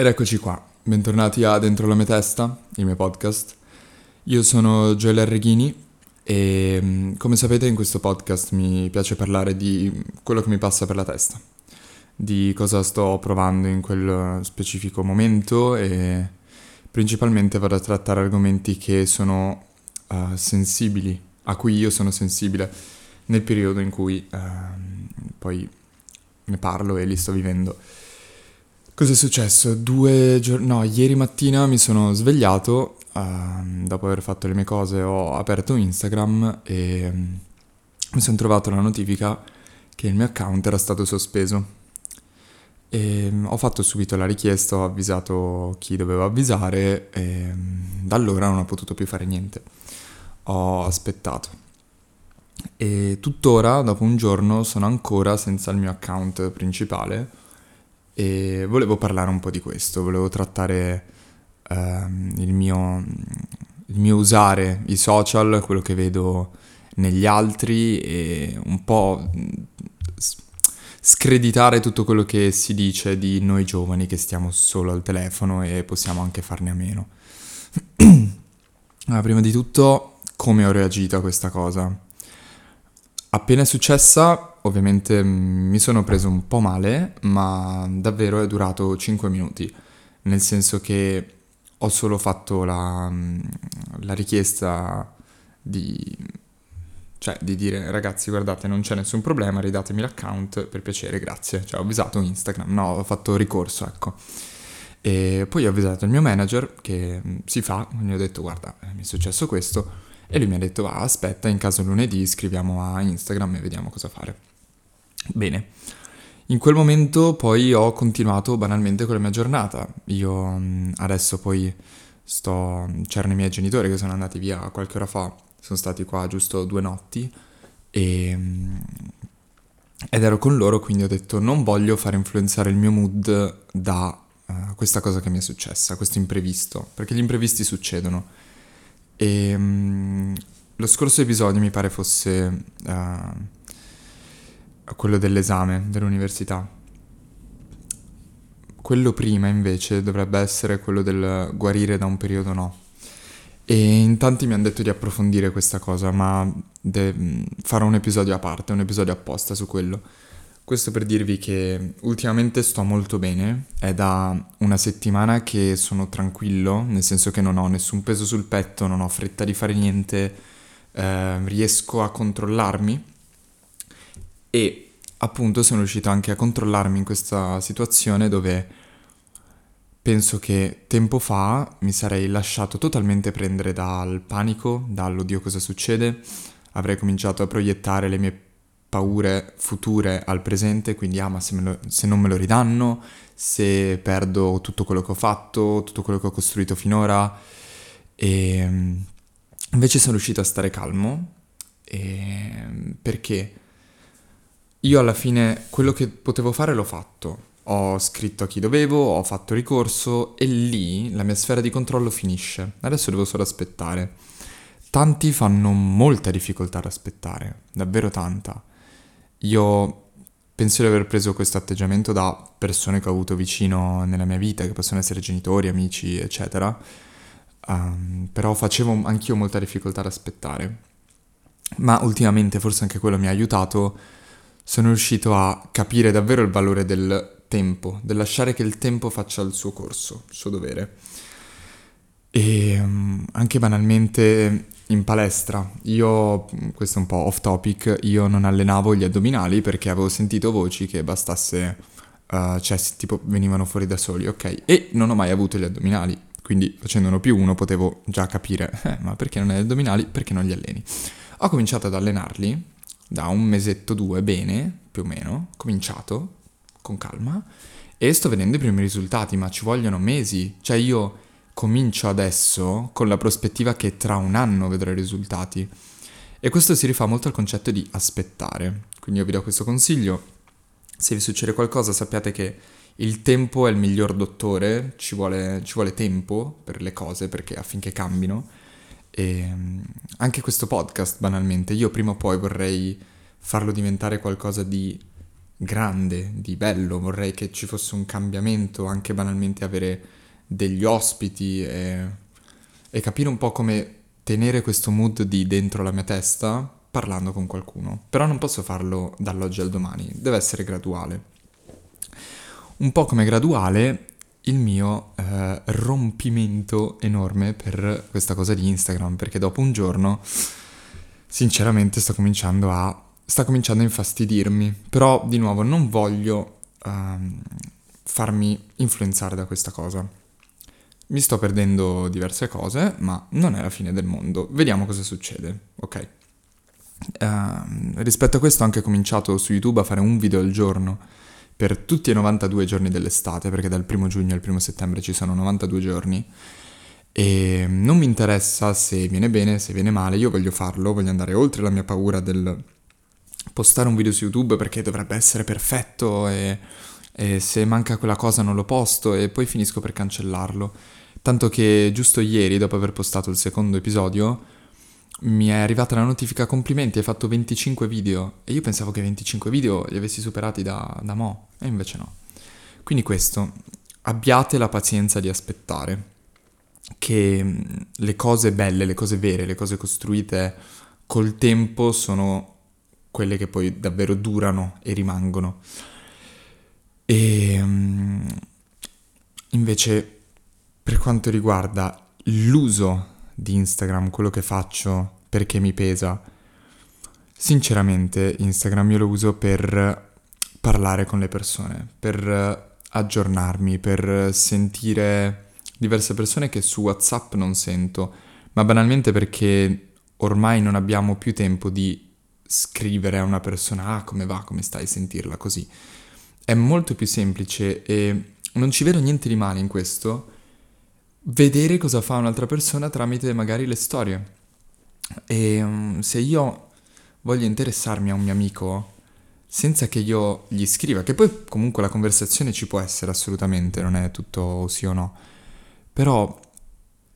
Ed eccoci qua, bentornati a Dentro la mia testa, il mio podcast. Io sono Joel Reghini e mm, come sapete in questo podcast mi piace parlare di quello che mi passa per la testa, di cosa sto provando in quel specifico momento e principalmente vado a trattare argomenti che sono uh, sensibili, a cui io sono sensibile nel periodo in cui uh, poi ne parlo e li sto vivendo. Cos'è successo? Due giorni... No, ieri mattina mi sono svegliato, uh, dopo aver fatto le mie cose ho aperto Instagram e um, mi sono trovato la notifica che il mio account era stato sospeso. E um, ho fatto subito la richiesta, ho avvisato chi dovevo avvisare e um, da allora non ho potuto più fare niente. Ho aspettato. E tuttora, dopo un giorno, sono ancora senza il mio account principale e volevo parlare un po' di questo, volevo trattare ehm, il, mio, il mio usare i social, quello che vedo negli altri e un po' screditare tutto quello che si dice di noi giovani che stiamo solo al telefono e possiamo anche farne a meno. allora, prima di tutto, come ho reagito a questa cosa? Appena è successa, ovviamente mi sono preso un po' male, ma davvero è durato 5 minuti, nel senso che ho solo fatto la, la richiesta di, cioè, di dire ragazzi guardate non c'è nessun problema, ridatemi l'account, per piacere, grazie. Cioè ho avvisato Instagram, no, ho fatto ricorso, ecco. E poi ho avvisato il mio manager che si fa, gli ho detto guarda, mi è successo questo e lui mi ha detto, ah, aspetta, in caso lunedì scriviamo a Instagram e vediamo cosa fare. Bene. In quel momento poi ho continuato banalmente con la mia giornata. Io mm, adesso poi sto... c'erano i miei genitori che sono andati via qualche ora fa, sono stati qua giusto due notti e... Mm, ed ero con loro, quindi ho detto non voglio far influenzare il mio mood da uh, questa cosa che mi è successa, questo imprevisto, perché gli imprevisti succedono e um, lo scorso episodio mi pare fosse uh, quello dell'esame dell'università. Quello prima invece dovrebbe essere quello del guarire da un periodo no. E in tanti mi hanno detto di approfondire questa cosa, ma de- farò un episodio a parte, un episodio apposta su quello. Questo per dirvi che ultimamente sto molto bene, è da una settimana che sono tranquillo, nel senso che non ho nessun peso sul petto, non ho fretta di fare niente, eh, riesco a controllarmi e appunto sono riuscito anche a controllarmi in questa situazione dove penso che tempo fa mi sarei lasciato totalmente prendere dal panico, dall'oddio cosa succede, avrei cominciato a proiettare le mie paure future al presente, quindi ah ma se, lo, se, non me lo ridanno, se perdo tutto quello che ho fatto, tutto quello che ho costruito finora. E ehm, invece sono riuscito a stare calmo. Ehm, perché io alla fine quello che potevo fare l'ho fatto. Ho scritto a chi dovevo, ho fatto ricorso e lì la mia sfera di controllo finisce. Adesso devo solo aspettare. Tanti fanno molta difficoltà ad aspettare, davvero tanta. Io penso di aver preso questo atteggiamento da persone che ho avuto vicino nella mia vita, che possono essere genitori, amici, eccetera, um, però facevo anch'io molta difficoltà ad aspettare. Ma ultimamente, forse anche quello mi ha aiutato, sono riuscito a capire davvero il valore del tempo, del lasciare che il tempo faccia il suo corso, il suo dovere. E um, anche banalmente in palestra, io, questo è un po' off topic, io non allenavo gli addominali perché avevo sentito voci che bastasse, uh, cioè tipo venivano fuori da soli, ok? E non ho mai avuto gli addominali, quindi facendo uno più uno potevo già capire, eh, ma perché non hai gli addominali? Perché non li alleni? Ho cominciato ad allenarli da un mesetto, due, bene, più o meno, cominciato con calma e sto vedendo i primi risultati, ma ci vogliono mesi, cioè io comincio adesso con la prospettiva che tra un anno vedrò i risultati. E questo si rifà molto al concetto di aspettare. Quindi io vi do questo consiglio. Se vi succede qualcosa sappiate che il tempo è il miglior dottore, ci vuole, ci vuole tempo per le cose perché affinché cambino. E mm, anche questo podcast, banalmente, io prima o poi vorrei farlo diventare qualcosa di grande, di bello, vorrei che ci fosse un cambiamento, anche banalmente avere degli ospiti e, e capire un po' come tenere questo mood di dentro la mia testa parlando con qualcuno. Però non posso farlo dall'oggi al domani, deve essere graduale. Un po' come graduale il mio eh, rompimento enorme per questa cosa di Instagram, perché dopo un giorno sinceramente sto cominciando a sta cominciando a infastidirmi, però di nuovo non voglio um, farmi influenzare da questa cosa. Mi sto perdendo diverse cose, ma non è la fine del mondo. Vediamo cosa succede, ok? Uh, rispetto a questo ho anche cominciato su YouTube a fare un video al giorno per tutti i 92 giorni dell'estate, perché dal primo giugno al primo settembre ci sono 92 giorni. E non mi interessa se viene bene, se viene male, io voglio farlo, voglio andare oltre la mia paura del postare un video su YouTube perché dovrebbe essere perfetto e, e se manca quella cosa non lo posto e poi finisco per cancellarlo. Tanto che giusto ieri, dopo aver postato il secondo episodio, mi è arrivata la notifica complimenti, hai fatto 25 video e io pensavo che 25 video li avessi superati da, da mo' e invece no. Quindi questo, abbiate la pazienza di aspettare che mm, le cose belle, le cose vere, le cose costruite col tempo sono quelle che poi davvero durano e rimangono. E um, invece per quanto riguarda l'uso di Instagram, quello che faccio perché mi pesa, sinceramente Instagram io lo uso per parlare con le persone, per aggiornarmi, per sentire diverse persone che su WhatsApp non sento, ma banalmente perché ormai non abbiamo più tempo di scrivere a una persona ah come va, come stai, sentirla così. È molto più semplice e non ci vedo niente di male in questo, vedere cosa fa un'altra persona tramite magari le storie. E um, se io voglio interessarmi a un mio amico senza che io gli scriva, che poi comunque la conversazione ci può essere assolutamente, non è tutto sì o no, però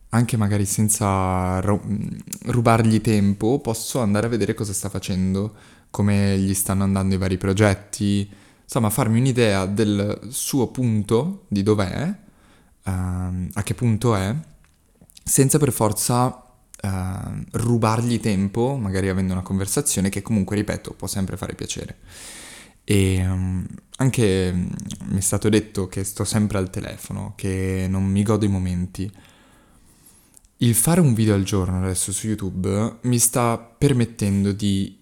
anche magari senza rubargli tempo, posso andare a vedere cosa sta facendo, come gli stanno andando i vari progetti, insomma farmi un'idea del suo punto, di dov'è, uh, a che punto è, senza per forza uh, rubargli tempo, magari avendo una conversazione che comunque, ripeto, può sempre fare piacere. E um, anche um, mi è stato detto che sto sempre al telefono, che non mi godo i momenti il fare un video al giorno adesso su YouTube mi sta permettendo di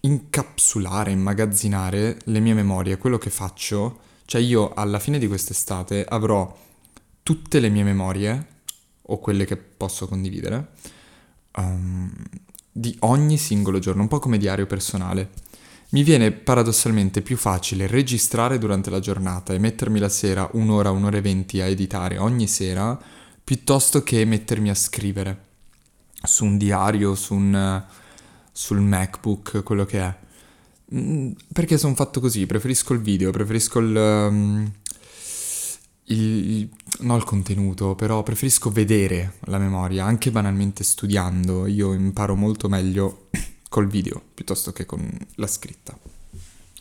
incapsulare, immagazzinare le mie memorie, quello che faccio. Cioè io alla fine di quest'estate avrò tutte le mie memorie, o quelle che posso condividere, um, di ogni singolo giorno, un po' come diario personale. Mi viene paradossalmente più facile registrare durante la giornata e mettermi la sera un'ora, un'ora e venti a editare ogni sera piuttosto che mettermi a scrivere su un diario, su un, sul MacBook, quello che è. Mm, perché sono fatto così, preferisco il video, preferisco il, um, il, non il contenuto, però preferisco vedere la memoria, anche banalmente studiando, io imparo molto meglio col video piuttosto che con la scritta.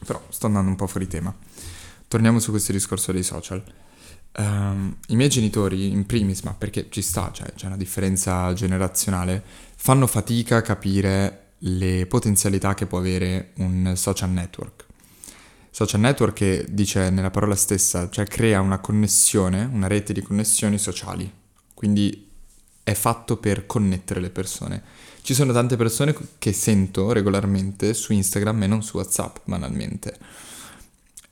Però sto andando un po' fuori tema. Torniamo su questo discorso dei social. Um, I miei genitori, in primis, ma perché ci sta, cioè c'è una differenza generazionale, fanno fatica a capire le potenzialità che può avere un social network. Social network che dice nella parola stessa, cioè crea una connessione, una rete di connessioni sociali, quindi è fatto per connettere le persone. Ci sono tante persone che sento regolarmente su Instagram e non su WhatsApp, banalmente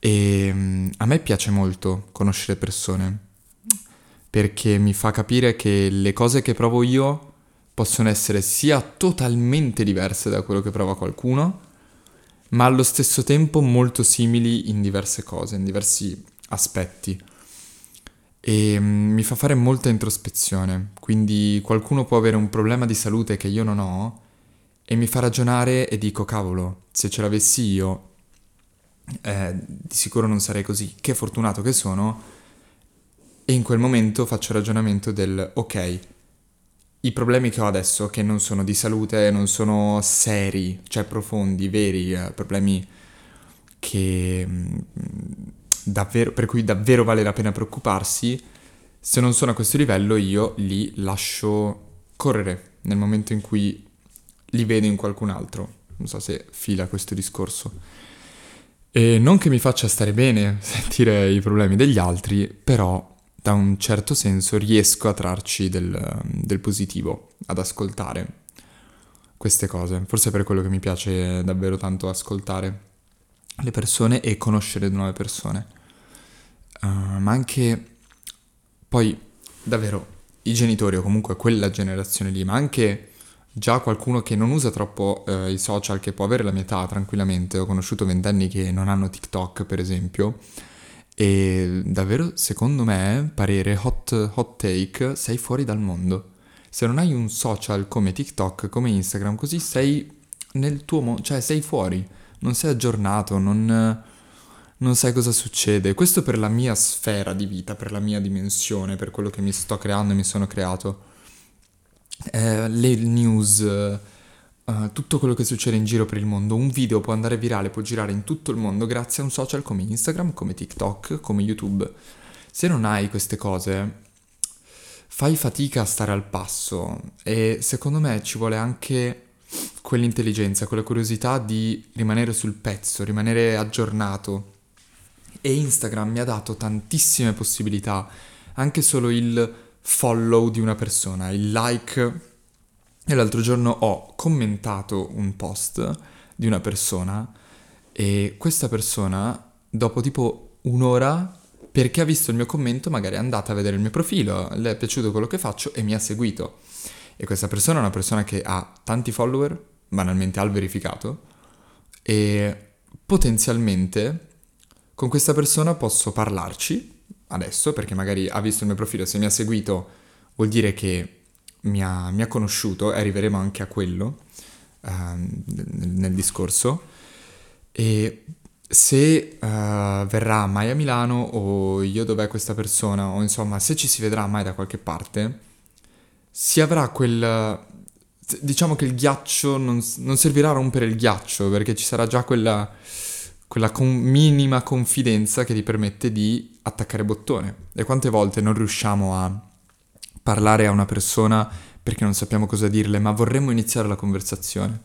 e mm, a me piace molto conoscere persone perché mi fa capire che le cose che provo io possono essere sia totalmente diverse da quello che prova qualcuno, ma allo stesso tempo molto simili in diverse cose, in diversi aspetti. E mm, mi fa fare molta introspezione, quindi qualcuno può avere un problema di salute che io non ho e mi fa ragionare e dico cavolo, se ce l'avessi io eh, di sicuro non sarei così, che fortunato che sono, e in quel momento faccio ragionamento del ok, i problemi che ho adesso, che non sono di salute, non sono seri, cioè profondi, veri, eh, problemi che mm, davvero, per cui davvero vale la pena preoccuparsi, se non sono a questo livello io li lascio correre nel momento in cui li vedo in qualcun altro. Non so se fila questo discorso. E non che mi faccia stare bene sentire i problemi degli altri, però da un certo senso riesco a trarci del, del positivo, ad ascoltare queste cose. Forse è per quello che mi piace davvero tanto ascoltare le persone e conoscere nuove persone. Uh, ma anche poi davvero i genitori o comunque quella generazione lì, ma anche già qualcuno che non usa troppo eh, i social, che può avere la mia età tranquillamente, ho conosciuto ventenni che non hanno TikTok per esempio, e davvero secondo me, parere hot, hot take, sei fuori dal mondo. Se non hai un social come TikTok, come Instagram, così sei nel tuo mondo, cioè sei fuori, non sei aggiornato, non non sai cosa succede. Questo per la mia sfera di vita, per la mia dimensione, per quello che mi sto creando e mi sono creato. Eh, le news, uh, tutto quello che succede in giro per il mondo. Un video può andare virale, può girare in tutto il mondo grazie a un social come Instagram, come TikTok, come YouTube. Se non hai queste cose, fai fatica a stare al passo e secondo me ci vuole anche quell'intelligenza, quella curiosità di rimanere sul pezzo, rimanere aggiornato e Instagram mi ha dato tantissime possibilità, anche solo il follow di una persona, il like. E l'altro giorno ho commentato un post di una persona e questa persona, dopo tipo un'ora, perché ha visto il mio commento, magari è andata a vedere il mio profilo, le è piaciuto quello che faccio e mi ha seguito. E questa persona è una persona che ha tanti follower, banalmente al verificato, e potenzialmente con questa persona posso parlarci adesso, perché magari ha visto il mio profilo, se mi ha seguito vuol dire che mi ha, mi ha conosciuto, e arriveremo anche a quello uh, nel, discorso. E se uh, verrà mai a Milano o io dov'è questa persona, o insomma se ci si vedrà mai da qualche parte, si avrà quel... diciamo che il ghiaccio non, non servirà a rompere il ghiaccio, perché ci sarà già quella quella con- minima confidenza che ti permette di attaccare bottone. E quante volte non riusciamo a parlare a una persona perché non sappiamo cosa dirle, ma vorremmo iniziare la conversazione.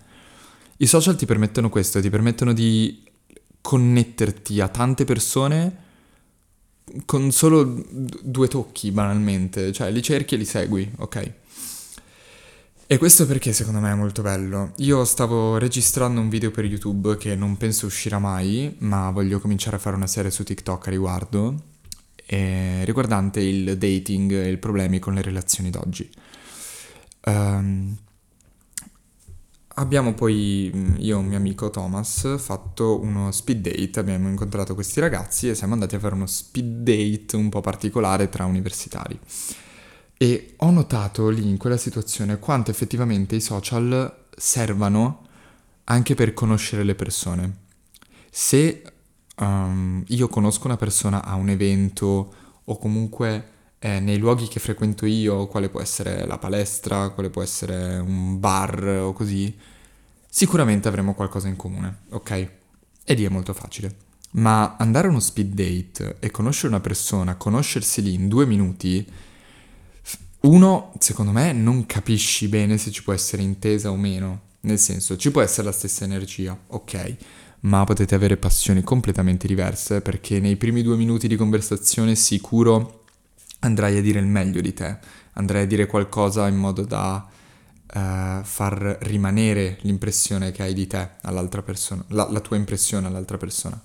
I social ti permettono questo, ti permettono di connetterti a tante persone con solo due tocchi banalmente, cioè li cerchi e li segui, ok? E questo perché secondo me è molto bello. Io stavo registrando un video per YouTube che non penso uscirà mai, ma voglio cominciare a fare una serie su TikTok a riguardo, eh, riguardante il dating e i problemi con le relazioni d'oggi. Um, abbiamo poi, io e un mio amico Thomas, fatto uno speed date, abbiamo incontrato questi ragazzi e siamo andati a fare uno speed date un po' particolare tra universitari. E ho notato lì in quella situazione quanto effettivamente i social servano anche per conoscere le persone. Se um, io conosco una persona a un evento o comunque eh, nei luoghi che frequento io, quale può essere la palestra, quale può essere un bar o così, sicuramente avremo qualcosa in comune, ok? E lì è molto facile. Ma andare a uno speed date e conoscere una persona, conoscersi lì in due minuti, uno, secondo me, non capisci bene se ci può essere intesa o meno. Nel senso, ci può essere la stessa energia, ok, ma potete avere passioni completamente diverse perché nei primi due minuti di conversazione sicuro andrai a dire il meglio di te, andrai a dire qualcosa in modo da uh, far rimanere l'impressione che hai di te all'altra persona, la, la tua impressione all'altra persona.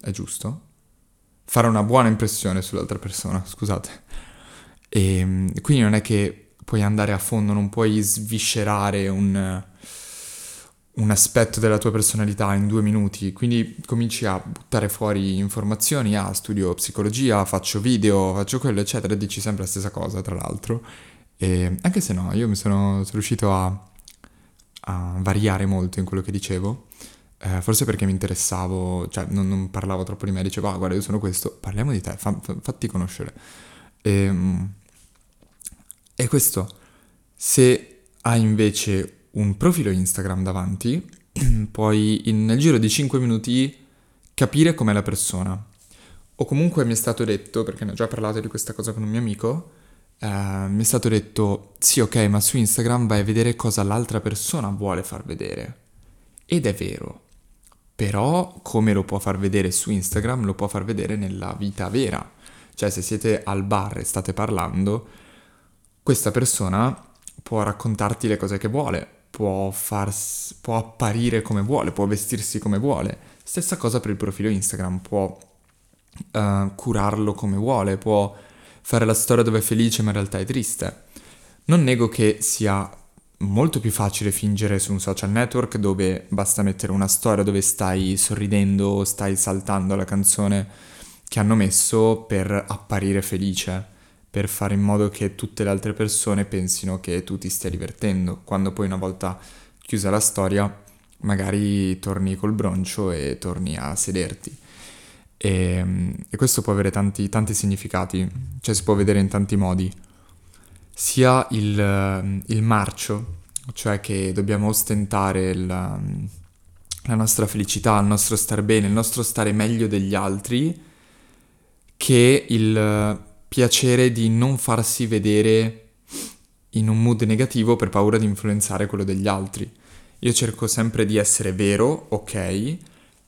È giusto? Fare una buona impressione sull'altra persona, scusate. E ehm, quindi non è che puoi andare a fondo, non puoi sviscerare un, un aspetto della tua personalità in due minuti, quindi cominci a buttare fuori informazioni, ah, studio psicologia, faccio video, faccio quello, eccetera, e dici sempre la stessa cosa, tra l'altro. E anche se no, io mi sono, sono riuscito a, a, variare molto in quello che dicevo, eh, forse perché mi interessavo, cioè non, non, parlavo troppo di me, dicevo, ah, guarda, io sono questo, parliamo di te, fa, fa, fatti conoscere. E, ehm, e questo, se hai invece un profilo Instagram davanti, puoi in, nel giro di 5 minuti capire com'è la persona. O comunque mi è stato detto, perché ne ho già parlato di questa cosa con un mio amico, eh, mi è stato detto, sì ok, ma su Instagram vai a vedere cosa l'altra persona vuole far vedere. Ed è vero. Però come lo può far vedere su Instagram, lo può far vedere nella vita vera. Cioè se siete al bar e state parlando, questa persona può raccontarti le cose che vuole, può, fars- può apparire come vuole, può vestirsi come vuole. Stessa cosa per il profilo Instagram, può uh, curarlo come vuole, può fare la storia dove è felice ma in realtà è triste. Non nego che sia molto più facile fingere su un social network dove basta mettere una storia dove stai sorridendo stai saltando la canzone che hanno messo per apparire felice, per fare in modo che tutte le altre persone pensino che tu ti stia divertendo, quando poi una volta chiusa la storia magari torni col broncio e torni a sederti. E, e questo può avere tanti, tanti significati, cioè si può vedere in tanti modi sia il, il marcio, cioè che dobbiamo ostentare la, la nostra felicità, il nostro stare bene, il nostro stare meglio degli altri, che il piacere di non farsi vedere in un mood negativo per paura di influenzare quello degli altri. Io cerco sempre di essere vero, ok,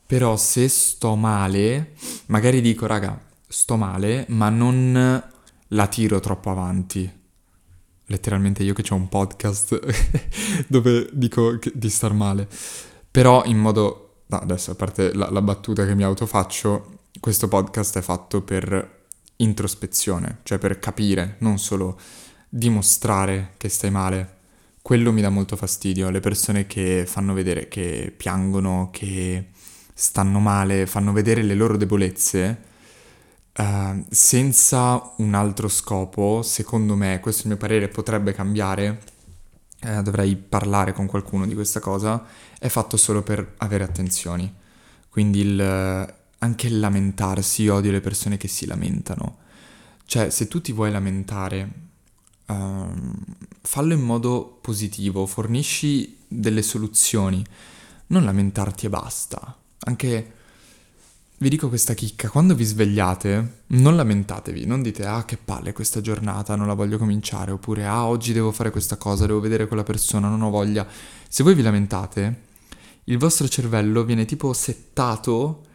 però se sto male, magari dico, raga, sto male, ma non la tiro troppo avanti letteralmente io che ho un podcast dove dico di star male, però in modo, no, adesso a parte la, la battuta che mi autofaccio, questo podcast è fatto per introspezione, cioè per capire, non solo dimostrare che stai male. Quello mi dà molto fastidio, le persone che fanno vedere che piangono, che stanno male, fanno vedere le loro debolezze Uh, senza un altro scopo, secondo me, questo il mio parere, potrebbe cambiare, uh, dovrei parlare con qualcuno di questa cosa, è fatto solo per avere attenzioni. Quindi il, anche il lamentarsi, io odio le persone che si lamentano. Cioè, se tu ti vuoi lamentare, uh, fallo in modo positivo, fornisci delle soluzioni, non lamentarti e basta. Anche vi dico questa chicca, quando vi svegliate non lamentatevi, non dite ah che palle questa giornata, non la voglio cominciare, oppure ah oggi devo fare questa cosa, devo vedere quella persona, non ho voglia. Se voi vi lamentate, il vostro cervello viene tipo settato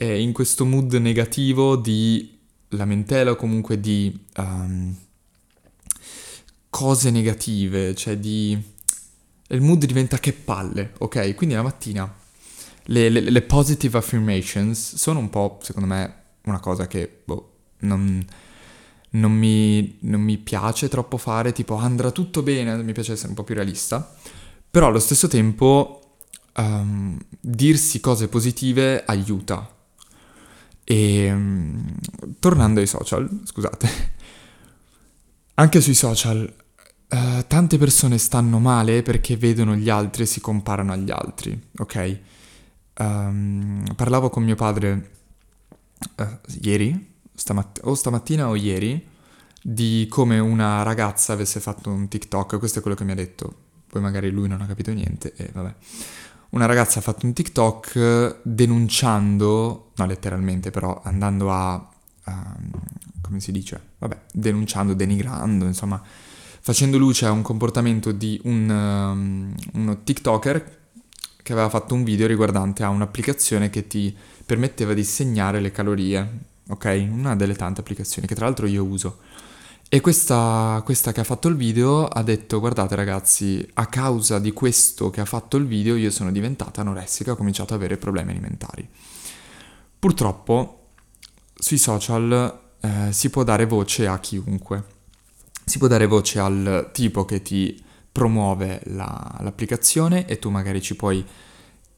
eh, in questo mood negativo di lamentela o comunque di um, cose negative, cioè di... Il mood diventa che palle, ok? Quindi la mattina le, le, le, positive affirmations sono un po', secondo me, una cosa che boh, non, non, mi, non, mi, piace troppo fare, tipo andrà tutto bene, mi piace essere un po' più realista, però allo stesso tempo um, dirsi cose positive aiuta. E um, tornando ai social, scusate, anche sui social uh, tante persone stanno male perché vedono gli altri e si comparano agli altri, ok? um, parlavo con mio padre uh, ieri, stamatt- o stamattina o ieri, di come una ragazza avesse fatto un TikTok, questo è quello che mi ha detto, poi magari lui non ha capito niente e vabbè. Una ragazza ha fatto un TikTok denunciando, no letteralmente però, andando a, a come si dice, vabbè, denunciando, denigrando, insomma, facendo luce a un comportamento di un, um, uno TikToker che aveva fatto un video riguardante a un'applicazione che ti permetteva di segnare le calorie, ok? Una delle tante applicazioni che tra l'altro io uso. E questa, questa che ha fatto il video ha detto guardate ragazzi, a causa di questo che ha fatto il video io sono diventata anoressica, ho cominciato ad avere problemi alimentari. Purtroppo sui social eh, si può dare voce a chiunque. Si può dare voce al tipo che ti promuove la, l'applicazione e tu magari ci puoi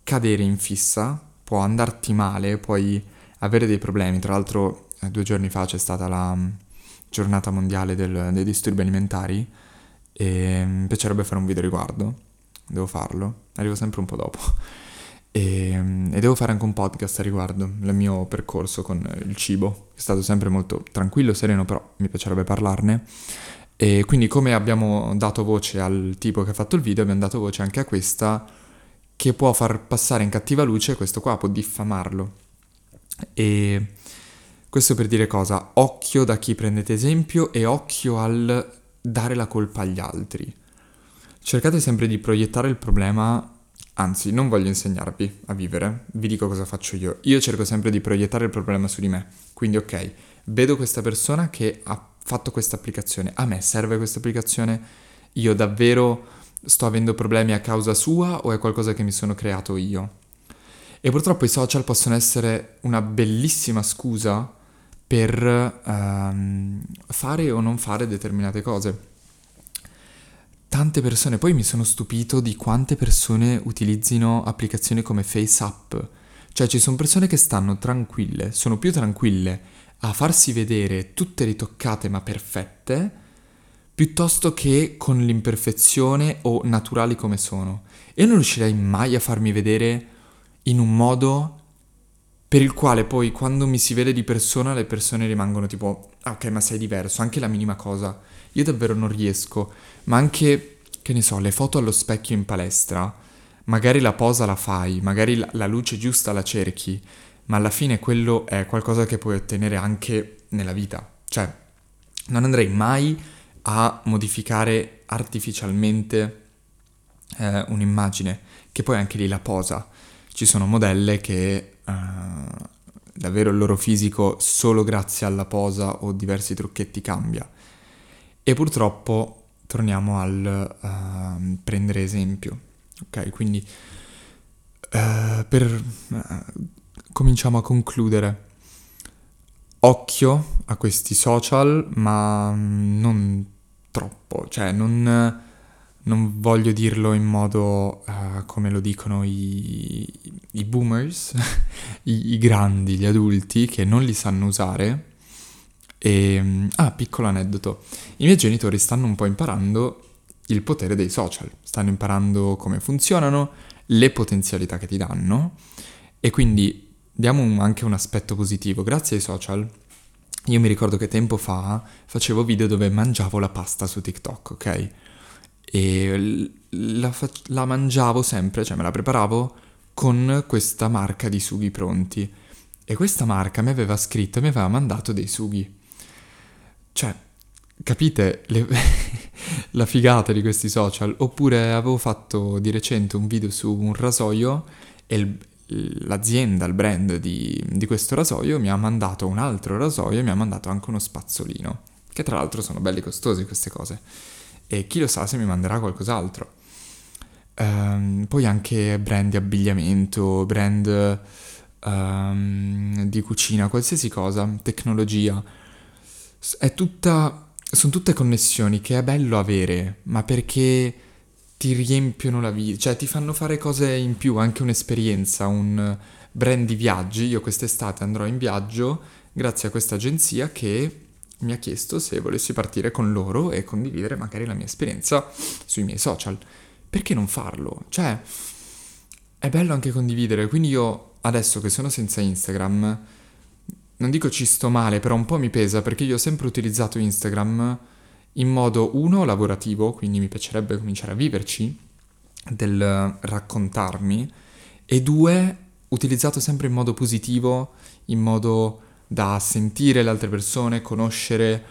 cadere in fissa, può andarti male, puoi avere dei problemi. Tra l'altro eh, due giorni fa c'è stata la giornata mondiale del, dei disturbi alimentari e mi piacerebbe fare un video riguardo, devo farlo, arrivo sempre un po' dopo. E, e, devo fare anche un podcast a riguardo, il mio percorso con il cibo, è stato sempre molto tranquillo, sereno, però mi piacerebbe parlarne. E quindi come abbiamo dato voce al tipo che ha fatto il video, abbiamo dato voce anche a questa che può far passare in cattiva luce questo qua, può diffamarlo. E questo per dire cosa? Occhio da chi prendete esempio e occhio al dare la colpa agli altri. Cercate sempre di proiettare il problema, anzi non voglio insegnarvi a vivere, vi dico cosa faccio io. Io cerco sempre di proiettare il problema su di me. Quindi ok, vedo questa persona che ha fatto questa applicazione, a me serve questa applicazione, io davvero sto avendo problemi a causa sua o è qualcosa che mi sono creato io? E purtroppo i social possono essere una bellissima scusa per um, fare o non fare determinate cose. Tante persone, poi mi sono stupito di quante persone utilizzino applicazioni come FaceApp. Cioè ci sono persone che stanno tranquille, sono più tranquille a farsi vedere tutte ritoccate ma perfette, piuttosto che con l'imperfezione o naturali come sono. Io non riuscirei mai a farmi vedere in un modo per il quale poi quando mi si vede di persona le persone rimangono tipo, ah, ok, ma sei diverso, anche la minima cosa. Io davvero non riesco, ma anche, che ne so, le foto allo specchio in palestra, magari la posa la fai, magari la, la luce giusta la cerchi, ma alla fine quello è qualcosa che puoi ottenere anche nella vita. Cioè, non andrei mai a modificare artificialmente eh, un'immagine, che poi anche lì la posa. Ci sono modelle che uh, davvero il loro fisico solo grazie alla posa o diversi trucchetti cambia. E purtroppo torniamo al uh, prendere esempio. Ok, quindi uh, per cominciamo a concludere. Occhio a questi social, ma non troppo, cioè non non voglio dirlo in modo uh, come lo dicono i, i boomers, I, i, grandi, gli adulti che non li sanno usare. E, ah, piccolo aneddoto. I miei genitori stanno un po' imparando il potere dei social, stanno imparando come funzionano, le potenzialità che ti danno e quindi diamo un, anche un aspetto positivo. Grazie ai social io mi ricordo che tempo fa facevo video dove mangiavo la pasta su TikTok, ok? E la, fa- la mangiavo sempre, cioè me la preparavo con questa marca di sughi pronti. E questa marca mi aveva scritto e mi aveva mandato dei sughi. Cioè, capite le... la figata di questi social? Oppure avevo fatto di recente un video su un rasoio e il... l'azienda, il brand di... di questo rasoio mi ha mandato un altro rasoio e mi ha mandato anche uno spazzolino. Che tra l'altro sono belli costosi queste cose e chi lo sa se mi manderà qualcos'altro. Um, poi anche brand di abbigliamento, brand um, di cucina, qualsiasi cosa, tecnologia. È tutta, sono tutte connessioni che è bello avere, ma perché ti riempiono la vita, cioè ti fanno fare cose in più, anche un'esperienza, un brand di viaggi. Io quest'estate andrò in viaggio grazie a questa agenzia che mi ha chiesto se volessi partire con loro e condividere magari la mia esperienza sui miei social. Perché non farlo? Cioè, è bello anche condividere, quindi io adesso che sono senza Instagram, non dico ci sto male, però un po' mi pesa perché io ho sempre utilizzato Instagram in modo uno lavorativo, quindi mi piacerebbe cominciare a viverci, del raccontarmi, e due utilizzato sempre in modo positivo, in modo da sentire le altre persone, conoscere,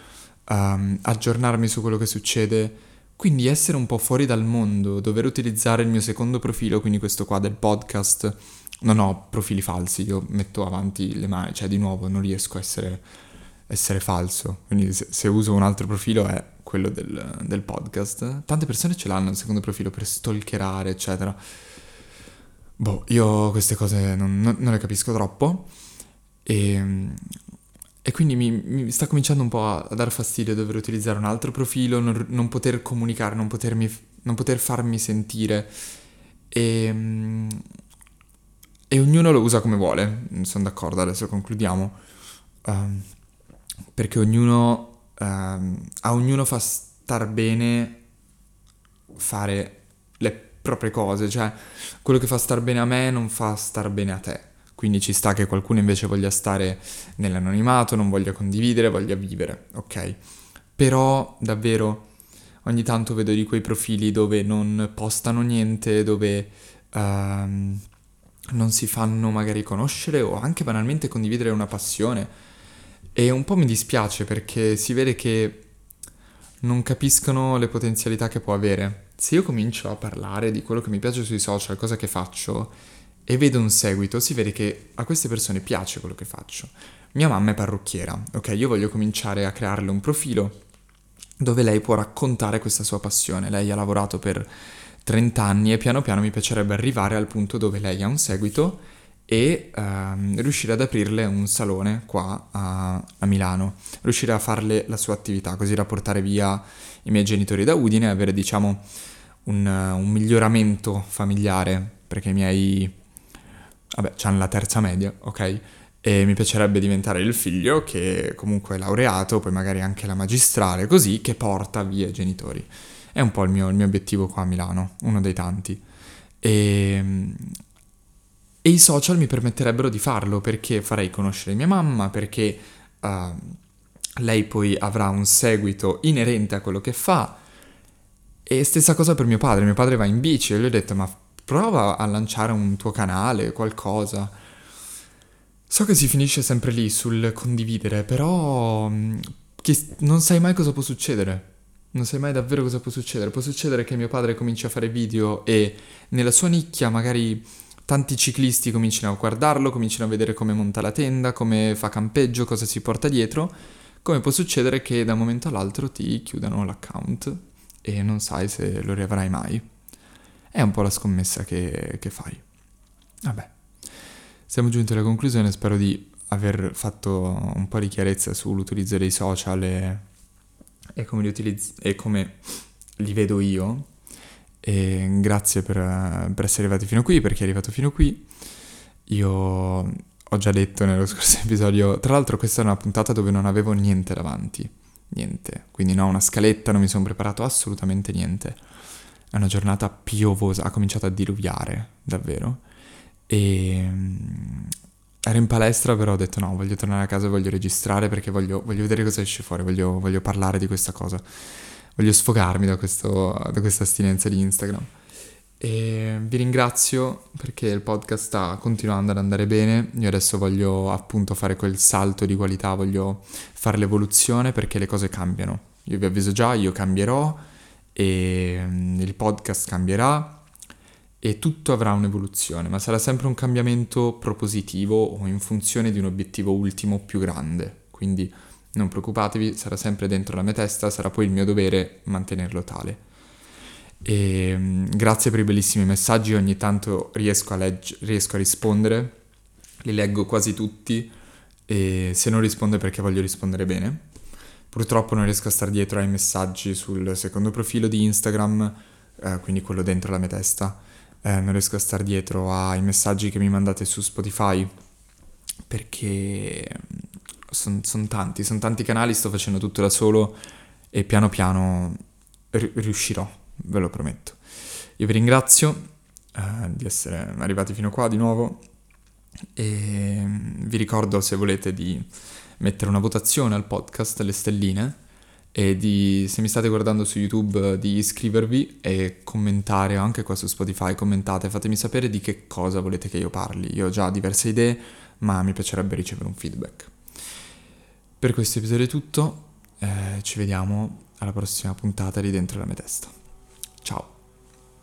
um, aggiornarmi su quello che succede. Quindi essere un po' fuori dal mondo, dover utilizzare il mio secondo profilo, quindi questo qua del podcast. Non ho profili falsi, io metto avanti le mani, cioè di nuovo non riesco a essere, essere falso. Quindi se, se, uso un altro profilo è quello del, del, podcast. Tante persone ce l'hanno il secondo profilo per stalkerare, eccetera. Boh, io queste cose non, non, non le capisco troppo. E, e quindi mi, mi, sta cominciando un po' a, dar fastidio dover utilizzare un altro profilo, non, non poter comunicare, non, potermi, non, poter farmi sentire. E, e, ognuno lo usa come vuole, sono d'accordo, adesso concludiamo. Um, perché ognuno, um, a ognuno fa star bene fare le proprie cose, cioè quello che fa star bene a me non fa star bene a te. Quindi ci sta che qualcuno invece voglia stare nell'anonimato, non voglia condividere, voglia vivere, ok? Però davvero ogni tanto vedo di quei profili dove non postano niente, dove um, non si fanno magari conoscere o anche banalmente condividere una passione. E un po' mi dispiace perché si vede che non capiscono le potenzialità che può avere. Se io comincio a parlare di quello che mi piace sui social, cosa che faccio, e vedo un seguito, si vede che a queste persone piace quello che faccio. Mia mamma è parrucchiera, ok? Io voglio cominciare a crearle un profilo dove lei può raccontare questa sua passione. Lei ha lavorato per 30 anni e piano piano mi piacerebbe arrivare al punto dove lei ha un seguito e ehm, riuscire ad aprirle un salone qua a, a, Milano, riuscire a farle la sua attività, così da portare via i miei genitori da Udine e avere diciamo un, un miglioramento familiare, perché i miei, vabbè, hanno la terza media, ok? E mi piacerebbe diventare il figlio che comunque è laureato, poi magari anche la magistrale, così che porta via i genitori. È un po' il mio, il mio obiettivo qua a Milano, uno dei tanti. E, e, i social mi permetterebbero di farlo perché farei conoscere mia mamma, perché uh, lei poi avrà un seguito inerente a quello che fa. E stessa cosa per mio padre, mio padre va in bici e gli ho detto ma prova a lanciare un tuo canale, qualcosa. So che si finisce sempre lì sul condividere, però mm, non sai mai cosa può succedere. Non sai mai davvero cosa può succedere. Può succedere che mio padre cominci a fare video e nella sua nicchia magari tanti ciclisti cominciano a guardarlo, cominciano a vedere come monta la tenda, come fa campeggio, cosa si porta dietro. Come può succedere che da un momento all'altro ti chiudano l'account e non sai se lo riavrai mai. È un po' la scommessa che, che fai. Vabbè, siamo giunti alla conclusione, spero di aver fatto un po' di chiarezza sull'utilizzo dei social e e come li, utilizz- e come li vedo io. E grazie per, per essere arrivati fino qui, per chi è arrivato fino qui. Io ho già detto nello scorso episodio, tra l'altro questa è una puntata dove non avevo niente davanti, niente, quindi no, una scaletta, non mi sono preparato assolutamente niente. È una giornata piovosa, ha cominciato a diluviare, davvero. E ero in palestra, però ho detto no, voglio tornare a casa e voglio registrare perché voglio, voglio vedere cosa esce fuori, voglio, voglio, parlare di questa cosa, voglio sfogarmi da, questo, da questa astinenza di Instagram. E vi ringrazio perché il podcast sta continuando ad andare bene. Io adesso voglio appunto fare quel salto di qualità, voglio fare l'evoluzione perché le cose cambiano. Io vi avviso già, io cambierò e mm, il podcast cambierà e tutto avrà un'evoluzione, ma sarà sempre un cambiamento propositivo o in funzione di un obiettivo ultimo più grande. Quindi non preoccupatevi, sarà sempre dentro la mia testa, sarà poi il mio dovere mantenerlo tale. E, mm, grazie per i bellissimi messaggi, ogni tanto riesco a, legg- riesco a rispondere, li leggo quasi tutti e se non rispondo è perché voglio rispondere bene. Purtroppo non riesco a stare dietro ai messaggi sul secondo profilo di Instagram, eh, quindi quello dentro la mia testa eh, non riesco a stare dietro ai messaggi che mi mandate su Spotify perché sono mm, son tanti, sono tanti canali, sto facendo tutto da solo e piano piano ri- riuscirò, ve lo prometto. Io vi ringrazio eh, di essere arrivati fino qua di nuovo e mm, vi ricordo se volete di mettere una votazione al podcast, le stelline e di, se mi state guardando su YouTube, di iscrivervi e commentare anche qua su Spotify, commentate, fatemi sapere di che cosa volete che io parli. Io ho già diverse idee, ma mi piacerebbe ricevere un feedback. Per questo episodio è tutto, eh, ci vediamo alla prossima puntata di Dentro la mia testa. Ciao!